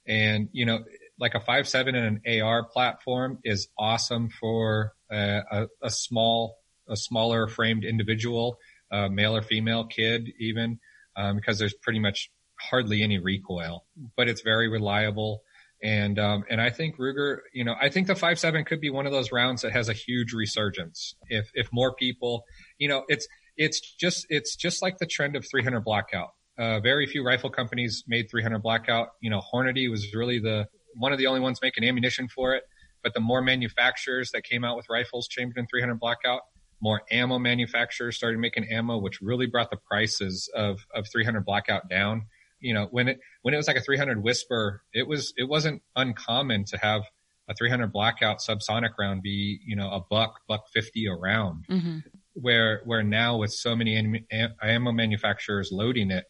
And, you know, like a five seven and an AR platform is awesome for a, a small, a smaller framed individual, uh, male or female kid even, um, because there's pretty much hardly any recoil, but it's very reliable. And um, and I think Ruger, you know, I think the five seven could be one of those rounds that has a huge resurgence if if more people, you know, it's it's just it's just like the trend of 300 blackout. Uh, very few rifle companies made 300 blackout. You know, Hornady was really the one of the only ones making ammunition for it. But the more manufacturers that came out with rifles chambered in 300 blackout, more ammo manufacturers started making ammo, which really brought the prices of, of 300 blackout down. You know, when it, when it was like a 300 whisper, it was, it wasn't uncommon to have a 300 blackout subsonic round be, you know, a buck, buck 50 a round. Mm-hmm. Where, where now with so many ammo manufacturers loading it,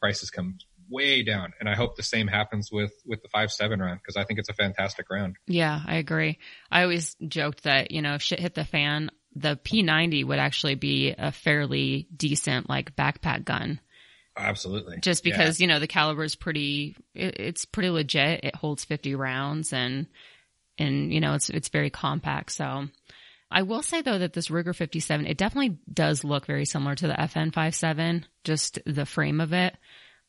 prices come way down. And I hope the same happens with, with the five seven round because I think it's a fantastic round.
Yeah, I agree. I always joked that, you know, if shit hit the fan, the P90 would actually be a fairly decent like backpack gun.
Absolutely.
Just because, yeah. you know, the caliber is pretty, it, it's pretty legit. It holds 50 rounds and, and, you know, it's, it's very compact. So I will say though that this Ruger 57, it definitely does look very similar to the FN 57, just the frame of it.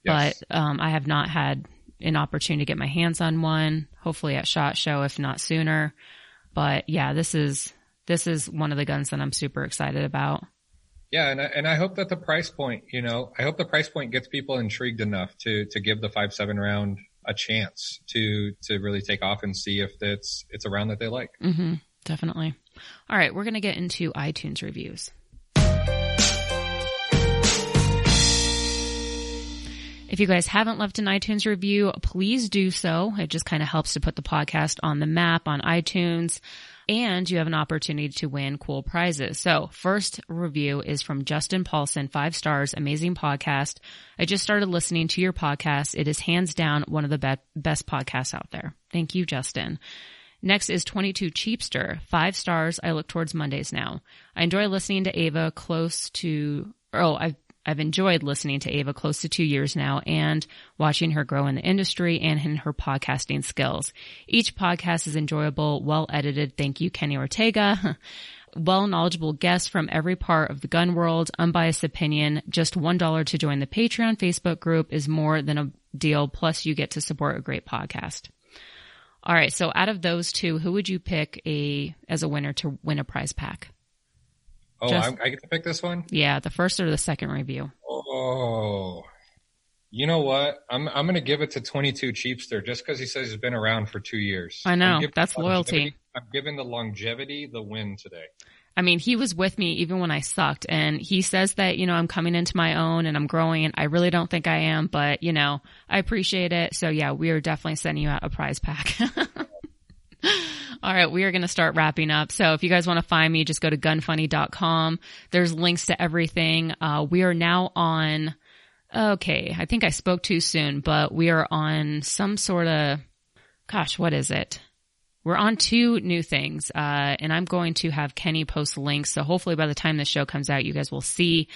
Yes. But, um, I have not had an opportunity to get my hands on one, hopefully at SHOT Show, if not sooner. But yeah, this is, this is one of the guns that I'm super excited about.
Yeah, and I, and I hope that the price point, you know, I hope the price point gets people intrigued enough to to give the five seven round a chance to to really take off and see if it's it's a round that they like.
Mm-hmm, definitely. All right, we're gonna get into iTunes reviews. If you guys haven't left an iTunes review, please do so. It just kind of helps to put the podcast on the map on iTunes and you have an opportunity to win cool prizes. So first review is from Justin Paulson, five stars, amazing podcast. I just started listening to your podcast. It is hands down one of the be- best podcasts out there. Thank you, Justin. Next is 22 Cheapster, five stars. I look towards Mondays now. I enjoy listening to Ava close to, oh, I've I've enjoyed listening to Ava close to two years now and watching her grow in the industry and in her podcasting skills. Each podcast is enjoyable, well edited. Thank you, Kenny Ortega. <laughs> well knowledgeable guests from every part of the gun world, unbiased opinion. Just $1 to join the Patreon Facebook group is more than a deal. Plus you get to support a great podcast. All right. So out of those two, who would you pick a, as a winner to win a prize pack?
Oh, Just, I get to pick this one.
Yeah, the first or the second review.
Oh, you know what? I'm I'm gonna give it to 22 Cheapster just because he says he's been around for two years.
I know that's loyalty.
I'm giving the longevity the win today.
I mean, he was with me even when I sucked, and he says that you know I'm coming into my own and I'm growing. And I really don't think I am, but you know I appreciate it. So yeah, we are definitely sending you out a prize pack. <laughs> All right, we are going to start wrapping up. So if you guys want to find me, just go to gunfunny.com. There's links to everything. Uh, we are now on, okay, I think I spoke too soon, but we are on some sort of, gosh, what is it? We're on two new things, uh, and I'm going to have Kenny post links. So hopefully by the time this show comes out, you guys will see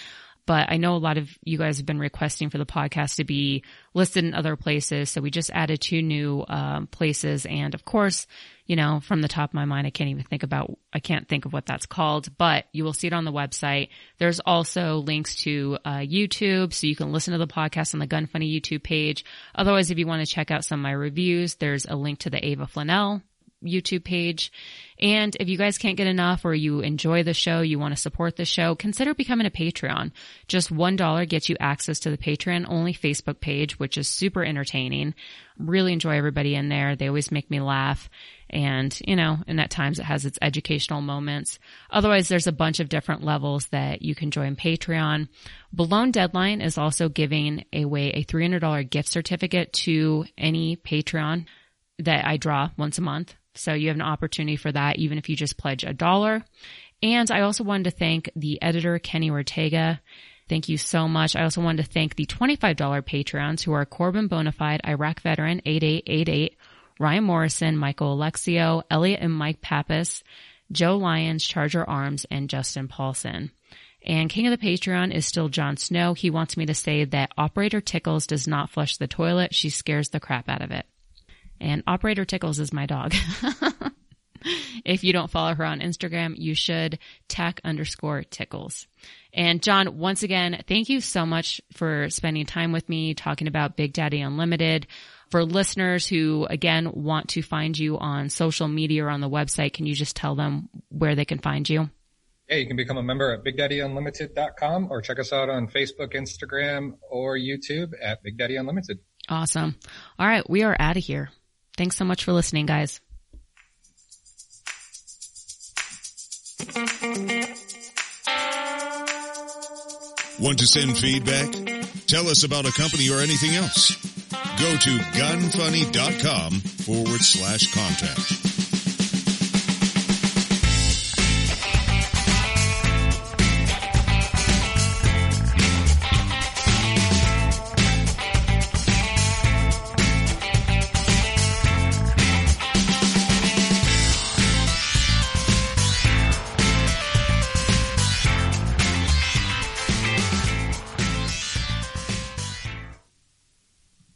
but I know a lot of you guys have been requesting for the podcast to be listed in other places. So we just added two new um, places. And of course, you know, from the top of my mind, I can't even think about, I can't think of what that's called, but you will see it on the website. There's also links to uh, YouTube. So you can listen to the podcast on the Gun Funny YouTube page. Otherwise, if you want to check out some of my reviews, there's a link to the Ava Flanell YouTube page. And if you guys can't get enough or you enjoy the show, you want to support the show, consider becoming a Patreon. Just $1 gets you access to the Patreon only Facebook page, which is super entertaining. Really enjoy everybody in there. They always make me laugh. And, you know, and at times it has its educational moments. Otherwise, there's a bunch of different levels that you can join Patreon. Blown Deadline is also giving away a $300 gift certificate to any Patreon that I draw once a month. So you have an opportunity for that, even if you just pledge a dollar. And I also wanted to thank the editor, Kenny Ortega. Thank you so much. I also wanted to thank the $25 patrons who are Corbin Bonafide, Iraq veteran 8888, Ryan Morrison, Michael Alexio, Elliot and Mike Pappas, Joe Lyons, Charger Arms, and Justin Paulson. And King of the Patreon is still Jon Snow. He wants me to say that Operator Tickles does not flush the toilet. She scares the crap out of it. And Operator Tickles is my dog. <laughs> if you don't follow her on Instagram, you should tack underscore tickles. And John, once again, thank you so much for spending time with me talking about Big Daddy Unlimited. For listeners who again want to find you on social media or on the website, can you just tell them where they can find you?
Yeah, you can become a member at BigDaddyUnlimited.com or check us out on Facebook, Instagram, or YouTube at Big Daddy Unlimited.
Awesome. All right. We are out of here. Thanks so much for listening, guys.
Want to send feedback? Tell us about a company or anything else. Go to gunfunny.com forward slash contact.